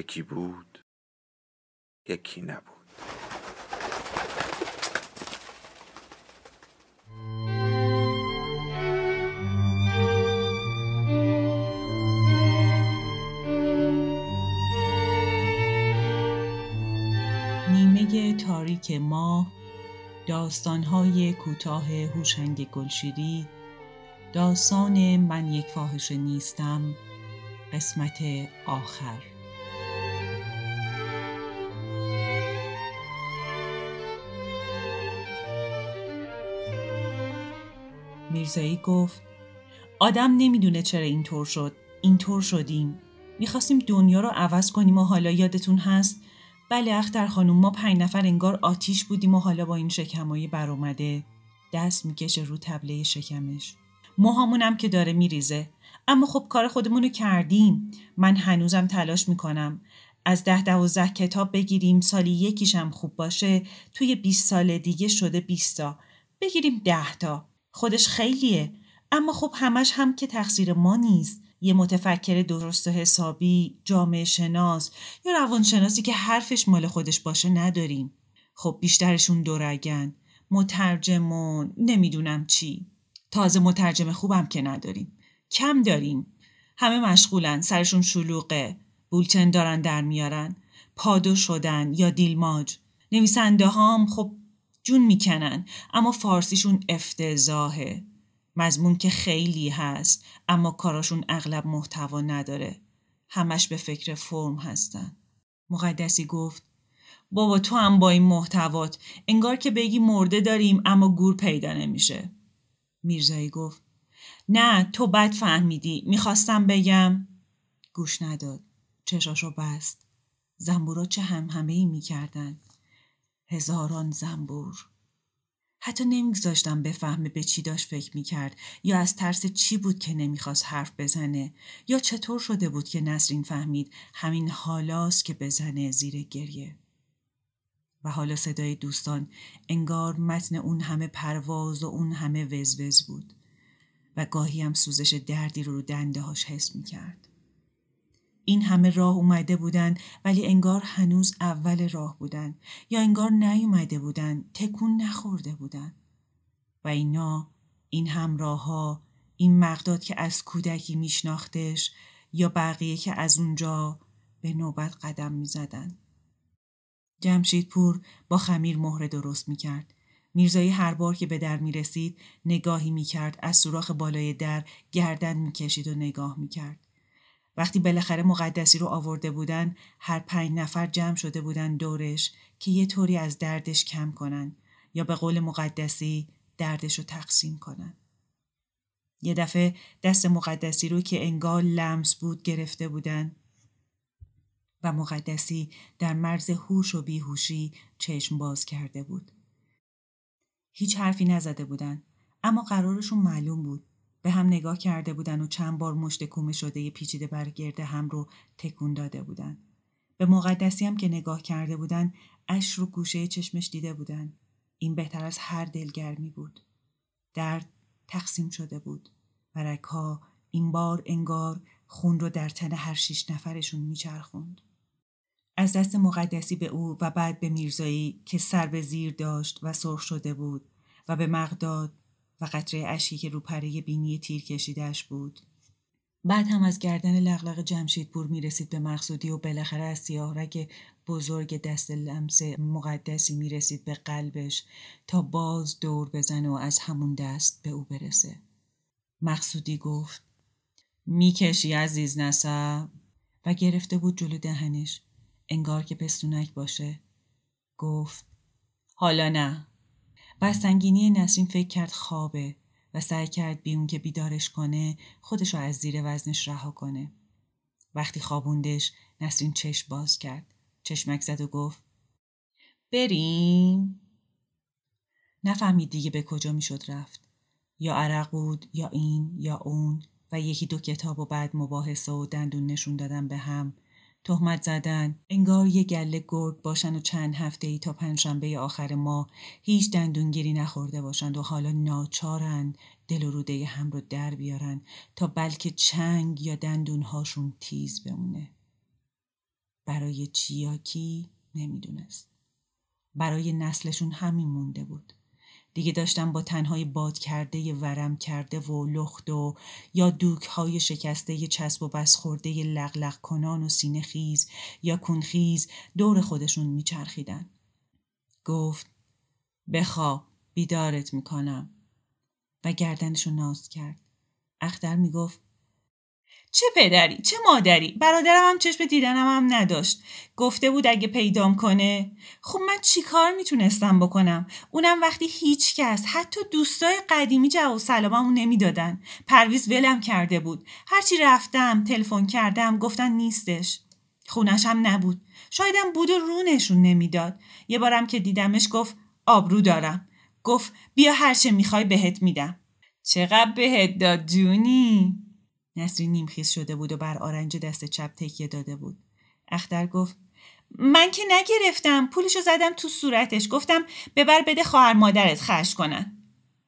یکی بود یکی نبود. نیمه تاریک ماه داستانهای کوتاه هوشنگ گلشیری داستان من یک فاحشه نیستم قسمت آخر. میرزایی گفت آدم نمی‌دونه چرا اینطور شد. اینطور شدیم. می‌خواستیم دنیا رو عوض کنیم و حالا یادتون هست؟ بله اختر خانوم ما پنج نفر انگار آتیش بودیم و حالا با این شکمایی بر اومده دست می‌کشه رو تبله شکمش. موهامونم که داره میریزه. اما خب کار خودمونو کردیم. من هنوزم تلاش می‌کنم. از ده دوازده کتاب بگیریم سالی یکیشم خوب باشه. توی 20 سال دیگه شده 20 تا. بگیریم ده تا. خودش خیلیه. اما خب همش هم که تقصیر ما نیست. یه متفکر درست و حسابی جامعه شناس یا روانشناسی که حرفش مال خودش باشه نداریم. خب بیشترشون دورگن مترجم و نمی‌دونم چی. تازه مترجم خوبم که نداریم. کم داریم. همه مشغولن سرشون شلوغه. بولتن دارن در میارن. پادو شدن یا دیلماج. نویسنده هام خب جون می‌کنن. اما فارسیشون افتضاحه مضمون که خیلی هست اما کاراشون اغلب محتوا نداره. همش به فکر فرم هستن. مقدسی گفت بابا تو هم با این محتوات انگار که بگی مرده داریم اما گور پیدا نمیشه. میرزایی گفت نه تو بد فهمیدی. می‌خواستم بگم. گوش نداد. چشاشو بست. زنبورا چه هم همه ای می‌کردن. هزاران زنبور حتی نمیگذاشتم بفهمه به چی داشت فکر می‌کرد یا از ترس چی بود که نمی‌خواست حرف بزنه یا چطور شده بود که نسرین فهمید همین حالاست که بزنه زیر گریه و حالا صدای دوستان انگار متن اون همه پرواز و اون همه وزوز بود و گاهی هم سوزش دردی رو رو دنده هاش حس می‌کرد. این همه راه اومده بودن ولی انگار هنوز اول راه بودن یا انگار نیومده بودن تکون نخورده بودن و اینا این همراه ها این مقداد که از کودکی میشناختش یا بقیه که از اونجا به نوبت قدم می‌زدن. جمشیدپور با خمیر مهره درست می‌کرد. میرزایی هر بار که به در می رسید نگاهی می کرد از سوراخ بالای در گردن می کشید و نگاه می کرد. وقتی بالاخره مقدسی رو آورده بودن هر پنج نفر جمع شده بودن دورش که یه طوری از دردش کم کنن یا به قول مقدسی دردش رو تقسیم کنن. یه دفعه دست مقدسی رو که انگار لمس بود گرفته بودن و مقدسی در مرز هوش و بیهوشی چشم باز کرده بود. هیچ حرفی نزده بودن اما قرارشون معلوم بود به هم نگاه کرده بودن و چند بار مشت کومه شده پیچیده بر گرد هم رو تکون داده بودن. به مقدسی هم که نگاه کرده بودن اش رو گوشه چشمش دیده بودن. این بهتر از هر دلگرمی بود. درد تقسیم شده بود. و ها این بار انگار خون رو در تن هر شیش نفرشون میچرخوند. از دست مقدسی به او و بعد به میرزایی که سر به زیر داشت و سرخ شده بود و به مقداد و قطره اشی که رو پره بینی تیر کشیدهش بود. بعد هم از گردن لغلق جمشیدپور می رسید به مقصودی و بالاخره از سیاه رگ بزرگ دست لمس مقدسی می رسید به قلبش تا باز دور بزنه و از همون دست به او برسه. مقصودی گفت می‌کشی عزیز نسب و گرفته بود جلو دهنش انگار که پستونک باشه گفت حالا نه بر سنگینی نسرین فکر کرد خوابه و سعی کرد بی اون که بیدارش کنه خودش رو از زیر وزنش رها کنه. وقتی خوابوندش نسرین چشم باز کرد. چشمک زد و گفت بریم؟ نفهمید دیگه به کجا می‌شد رفت. یا عرق بود یا این یا اون و یکی دو کتاب و بعد مباحثه و دندون نشون دادن به هم تهمت زدن. انگار یه گله گرد باشن و چند هفته ای تا پنجشنبه آخر ما هیچ دندونگیری نخورده باشند و حالا ناچارند دل و روده هم رو در بیارن تا بلکه چنگ یا دندونهاشون تیز بمونه. برای چی یا کی نمی‌دونست. برای نسلشون همین مونده بود. دیگه داشتم با تنهای باد کرده ورم کرده و لخت و یا دوک های شکسته چسب و بس خورده لغلق کنان و سینه خیز یا کنخیز دور خودشون میچرخیدن. گفت بخواب بیدارت می‌کنم و گردنشو ناز کرد. اختر می‌گفت چه پدری چه مادری؟ برادرم هم چشم دیدنم هم نداشت. گفته بود اگه پیدام کنه. خب من چیکار می‌تونستم بکنم؟ اونم وقتی هیچ کس حتی دوستای قدیمی جواب سلاممو نمی‌دادن. پرویز ولم کرده بود. هرچی رفتم تلفن کردم گفتن نیستش. خونش هم نبود. شایدم بود و رو نشون نمی‌داد. یه بارم که دیدمش گفت آبرو دارم. گفت بیا هرچه می‌خوای بهت میدم. چقدر بهت داد جونی؟ نسرین نیمخیز شده بود و بر آرنج دست چپ تکیه داده بود. اختر گفت من که نگرفتم پولشو زدم تو صورتش گفتم ببر بده خواهر مادرت خرج کنن.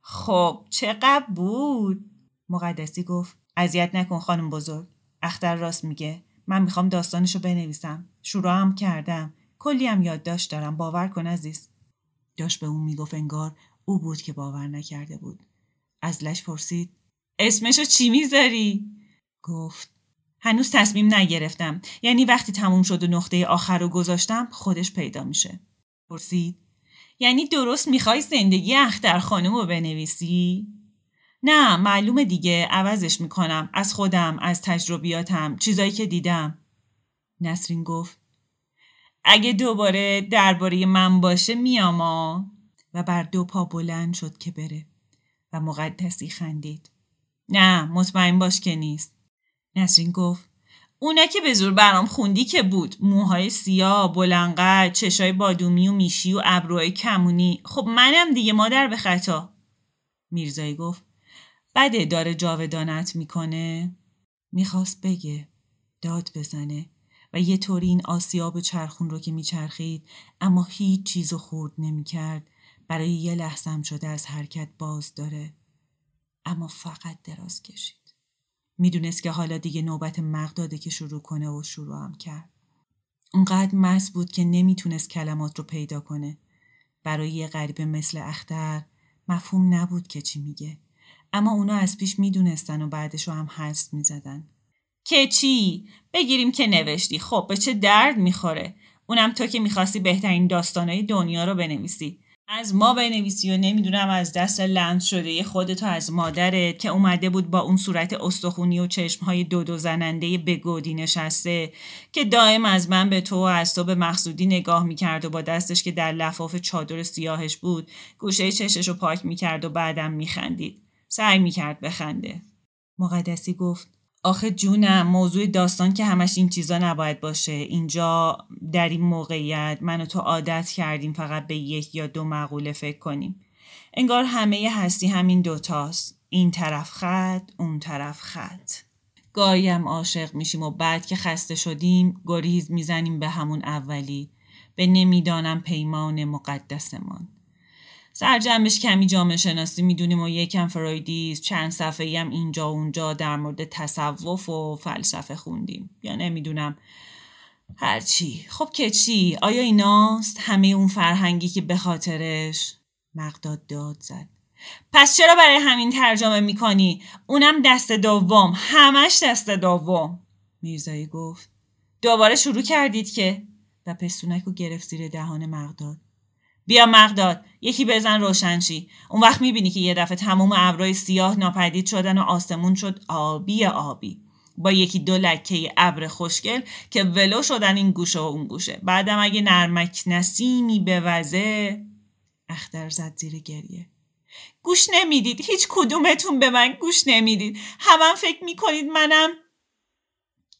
خب چقدر بود؟ مقدسی گفت اذیت نکن خانم بزرگ. اختر راست میگه من می‌خوام داستانشو بنویسم. شروع هم کردم. کلی هم یادداشت دارم باور کن عزیز. داشت به اون می‌گفت انگار او بود که باور نکرده بود. از لش پرسید اسمشو چی می‌ذاری؟ گفت. هنوز تصمیم نگرفتم. یعنی وقتی تموم شد و نقطه آخر رو گذاشتم خودش پیدا میشه. پرسید. یعنی درست می‌خوای زندگی اختر خانم رو بنویسی؟ نه معلومه دیگه. عوضش می‌کنم. از خودم از تجربیاتم چیزایی که دیدم. نسرین گفت. اگه دوباره درباره من باشه میاما و بر دو پا بلند شد که بره. و مقدسی خندید. نه مطمئن باش که نیست. نسرین گفت اونا که به زور برام خوندی که بود؟ موهای سیاه بلنقد چشای بادومی و میشی و ابروهای کمونی. خب منم دیگه مادر به خطا. میرزایی گفت بده داره جاودانت می‌کنه؟ می‌خواست بگه داد بزنه و یه طوری این آسیاب چرخون رو که میچرخید اما هیچ چیز خورد نمی‌کرد. برای یه لحظم شده از حرکت باز داره. اما فقط دراز کشید می‌دونست که حالا دیگه نوبت مقداده که شروع کنه و شروع هم کرد. اونقدر مس بود که نمی‌تونست کلمات رو پیدا کنه. برای یه غریبه مثل اختر مفهوم نبود که چی میگه. اما اونا از پیش می‌دونستن و بعدش رو هم حس می‌زدن. که چی؟ بگیریم که نوشتی. خب به چه درد می‌خوره؟ اونم تو که می‌خواستی بهترین داستانهای دنیا رو بنویسی. از ما بنویسی و نمی‌دونم از دست لند شده خودتو از مادرت که اومده بود با اون صورت استخونی و چشمهای دو دو زننده بگودی نشسته که دائم از من به تو و از تو به مقصودی نگاه می‌کرد و با دستش که در لفاف چادر سیاهش بود گوشه چشش رو پاک می‌کرد و بعدم میخندید. سعی می‌کرد بخنده. مقدسی گفت آخه جونم موضوع داستان که همش این چیزا نباید باشه. اینجا در این موقعیت من و تو عادت کردیم فقط به یک یا دو مقوله فکر کنیم. انگار همه هستی همین دوتاست این طرف خط اون طرف خط. گاهی عاشق میشیم و بعد که خسته شدیم گریز می‌زنیم به همون اولی. به نمی‌دانم پیمان مقدسمان. سرجمش کمی جامعه شناسی می‌دونیم و یکم فرویدیز چند صفحه هم اینجا و اونجا در مورد تصوف و فلسفه خوندیم. یا نمی‌دونم هرچی خب که چی؟ آیا ایناست؟ همه اون فرهنگی که به خاطرش مقداد داد زد. پس چرا برای همین ترجمه می‌کنی؟ اونم دست دوم. همش دست دوم. میرزایی گفت. دوباره شروع کردید که؟ و پستونک رو گرفت زیر دهان مقداد. بیا مقداد یکی بزن روشنشی اون وقت می‌بینی که یه دفعه تمام ابرای سیاه ناپدید شدن و آسمون شد آبی آبی. با یکی دو لکه ابر خوشگل که ولو شدن این گوشه و اون گوشه. بعدم اگه نرمک نسیمی به وزه اختر زد زیر گریه. گوش نمی‌دید هیچ کدومتون به من گوش نمی‌دید. همم فکر می‌کنید منم.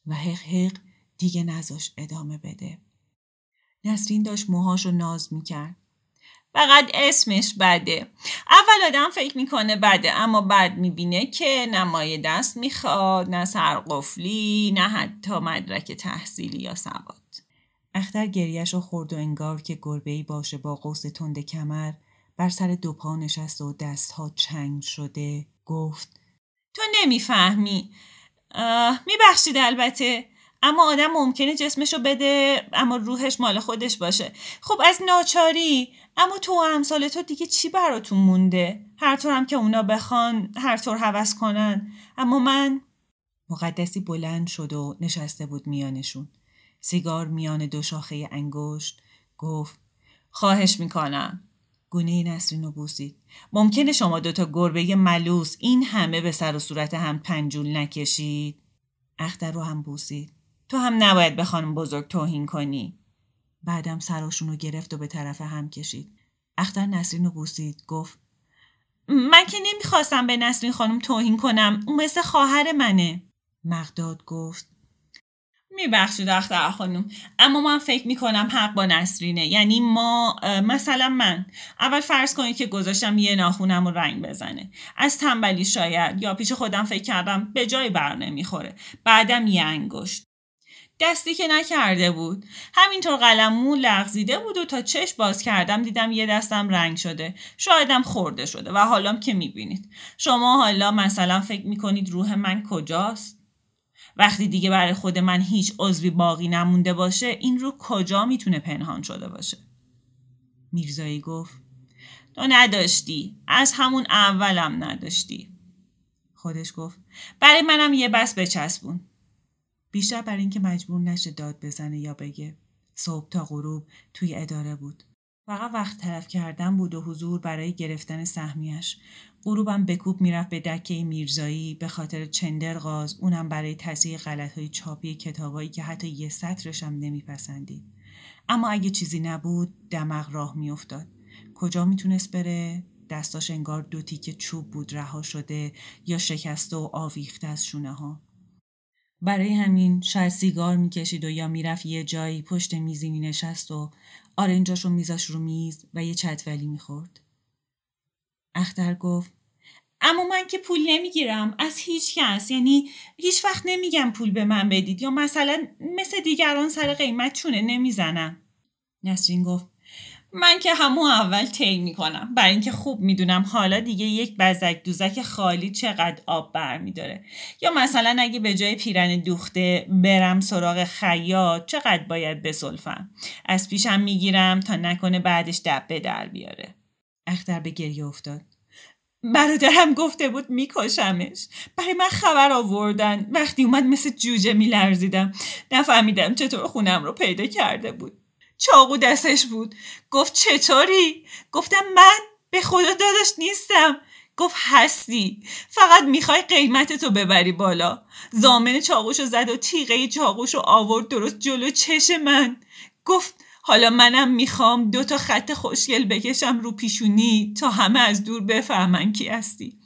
و حق حق دیگه نزاش ادامه بده. نسرین داشت موهاش رو ناز می‌کرد. فقط اسمش بده. اول آدم فکر می‌کنه بده اما بعد می‌بینه که نمای دست می‌خواد نه سرقفلی نه حتی مدرک تحصیلی یا سواد. اختر گریش رو خورد و انگار که گربه ای باشه با قوس تند کمر بر سر دو پا نشست و دستها چنگ شده. گفت تو نمی‌فهمی. میبخشید البته. اما آدم ممکنه جسمشو بده اما روحش مال خودش باشه. خب از ناچاری اما تو و امثال تو دیگه چی براتون مونده؟ هر طور هم که اونا بخوان هر طور حوض کنن. اما من مقدسی بلند شد و نشسته بود میانشون. سیگار میان دو شاخه انگشت گفت خواهش می‌کنم. گونه نسرین رو بوسید. ممکنه شما دوتا گربه ملوس این همه به سر و صورت هم پنجول نکشید؟ اختر رو هم بوسید. تو هم نباید به خانم بزرگ توهین کنی. بعدم سراشون رو گرفت و به طرف هم کشید. اختر نسرین رو بوسید گفت من که نمی‌خواستم به نسرین خانم توهین کنم اون مثل خواهر منه. مقداد گفت میبخشید اختر خانم اما من فکر می‌کنم حق با نسرینه. یعنی ما مثلا من اول فرض کنید که گذاشتم یه ناخونم رو رنگ بزنه. از تنبلی شاید یا پیش خودم فکر کردم به جای بر نمی‌خوره. بعدم یه انگشت. دستی که نکرده بود. همینطور قلمو لغزیده بود و تا چشم باز کردم دیدم یه دستم رنگ شده. شایدم خورده شده و حالام که می‌بینید. شما حالا مثلا فکر می‌کنید روح من کجاست؟ وقتی دیگه برای خود من هیچ عضوی باقی نمونده باشه این رو کجا می‌تونه پنهان شده باشه؟ میرزایی گفت تو نداشتی. از همون اولم نداشتی. خودش گفت برای منم یه بس بچسبون. بیشتر برای اینکه مجبور نشه داد بزنه یا بگه. صبح تا غروب توی اداره بود. فقط وقت طرف کردن بود و حضور برای گرفتن سهمیش غروبم بکوب می‌رفت به دکه میرزایی به خاطر چندرغاز اونم برای تصحیح غلط های چاپی کتابایی که حتی یه سطرش هم نمیپسندید. اما اگه چیزی نبود دماغ راه میافتاد. کجا می‌تونست بره؟ دستاش انگار دو تیکه چوب بود رها شده یا شکسته و آویخته از شونه ها برای همین شاید سیگار می‌کشید و یا می‌رفت یه جایی پشت میزی مینشست و آرنجاش رو میزاش رو میز و یه چتولی می‌خورد. اختر گفت اما من که پول نمی‌گیرم از هیچ کس یعنی هیچ وقت نمیگم پول به من بدید یا مثلا مثل دیگران سر قیمت چونه نمی‌زنم. نسرین گفت من که همون اول طی می‌کنم. برای اینکه خوب می‌دونم حالا دیگه یک بزک دوزک خالی چقدر آب برمیداره. یا مثلا اگه به جای پیرن دوخته برم سراغ خیاط چقدر باید بسلفم؟ از پیشم می‌گیرم تا نکنه بعدش دبه در بیاره. اختر به گریه افتاد. برادرم گفته بود میکشمش. برای من خبر آوردن. وقتی اومد مثل جوجه میلرزیدم. نفهمیدم چطور خونم رو پیدا کرده بود. چاقو دستش بود. گفت چطوری؟ گفتم من به خدا داداش نیستم. گفت هستی. فقط می‌خوای قیمتتو ببری بالا. زامن چاقوشو زد و تیغه چاقوشو آورد درست جلو چش من. گفت حالا منم می‌خوام دو تا خط خوشگل بکشم رو پیشونی تا همه از دور بفهمن کی هستی.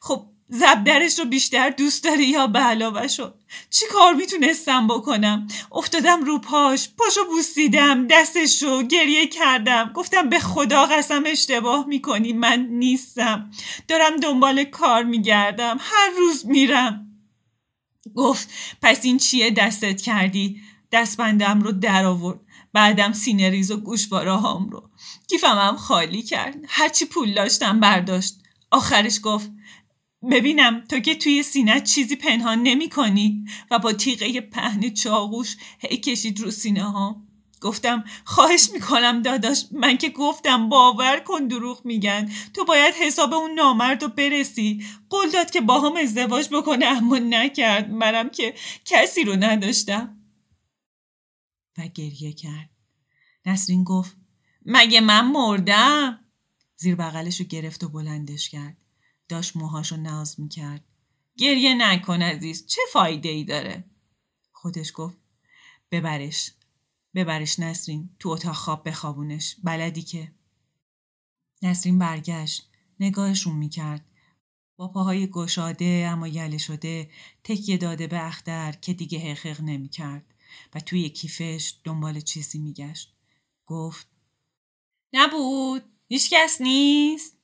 خب زبدرش رو بیشتر دوست داری یا به علاوه شد؟ چی کار می‌تونستم بکنم؟ افتادم رو پاش پاشو بوسیدم دستش رو گریه کردم. گفتم به خدا قسم اشتباه می‌کنی من نیستم. دارم دنبال کار میگردم هر روز میرم. گفت پس این چیه دستت کردی؟ دستبندم رو در آورد. بعدم سینه ریز و گوشواره هام رو. کیفم هم خالی کرد. هرچی پول داشتم برداشت. آخرش گفت ببینم تو که توی سینه چیزی پنهان نمی کنی و با تیغه پهن چاقوش هی کشید رو سینه ها گفتم خواهش می‌کنم داداش من که گفتم باور کن دروغ میگن. تو باید حساب اون نامرد رو برسی. قول داد که با هم ازدواج بکنه اما نکرد. منم که کسی رو نداشتم. و گریه کرد. نسرین گفت مگه من مردم؟ زیر بغلش رو گرفت و بلندش کرد. داشت موهاشو ناز می‌کرد. گریه نکن عزیز چه فایده ای داره؟ خودش گفت ببرش ببرش نسرین تو اتاق خواب بخوابونش. بلدی که. نسرین برگشت نگاهشون می‌کرد. با پاهای گشاده اما یله شده تکیه داده به اختر که دیگه حقیق نمی‌کرد. و توی کیفش دنبال چیزی میگشت. گفت نبود. هیچ کس نیست.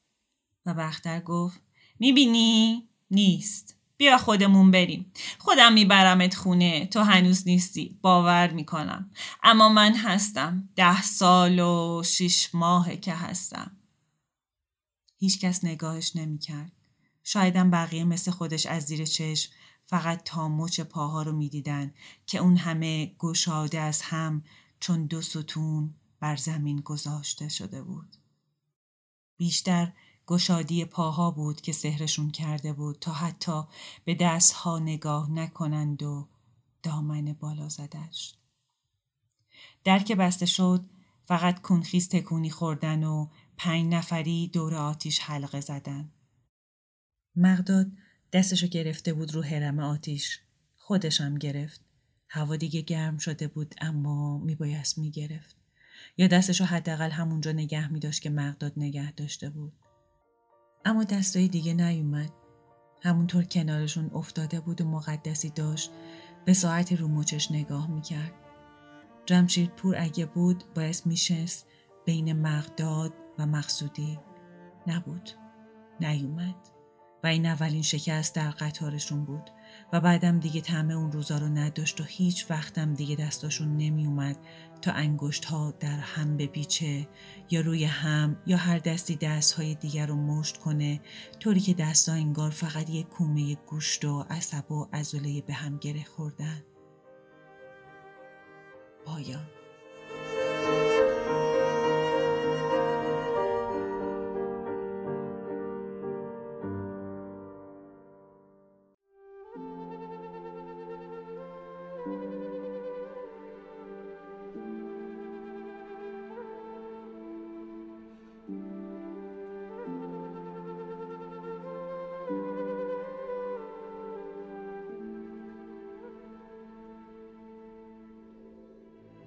و بختر گفت می‌بینی؟ نیست. بیا خودمون بریم. خودم میبرمت خونه. تو هنوز نیستی. باور می‌کنم. اما من هستم. ده سال و شیش ماهه که هستم. هیچکس نگاهش نمی‌کرد. شایدم بقیه مثل خودش از زیر چشم فقط تا مچ پاها رو می‌دیدن که اون همه گشاده از هم چون دو ستون بر زمین گذاشته شده بود. بیشتر گشادی پاها بود که سهرشون کرده بود تا حتی به دستها نگاه نکنند و دامن بالا زدش. در که بسته شد فقط کنخیز تکونی خوردن و پنج نفری دور آتیش حلقه زدن. مقداد دستشو گرفته بود رو حرم آتیش. خودشم گرفت. هوا دیگه گرم شده بود اما میبایست می‌گرفت. یا دستشو حداقل همونجا نگه می داشت که مقداد نگه داشته بود. اما دستای دیگه نیومد. همونطور کنارشون افتاده بود و مقدسی داشت به ساعت رو مچش نگاه می‌کرد. جمشید پور اگه بود باعث میشست بین مقداد و مقصودی نبود. نیومد. و این اولین شکست در قطارشون بود و بعدم دیگه طعم اون روزا رو نداشت و هیچ وقتم دیگه دستاشون نمی اومد تا انگشت ها در هم بپیچه یا روی هم یا هر دستی دست های دیگر رو مشت کنه طوری که دستا انگار فقط یک کومه گوشت و عصب و عضله به هم گره خوردن. پایان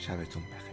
شبتون بخیر.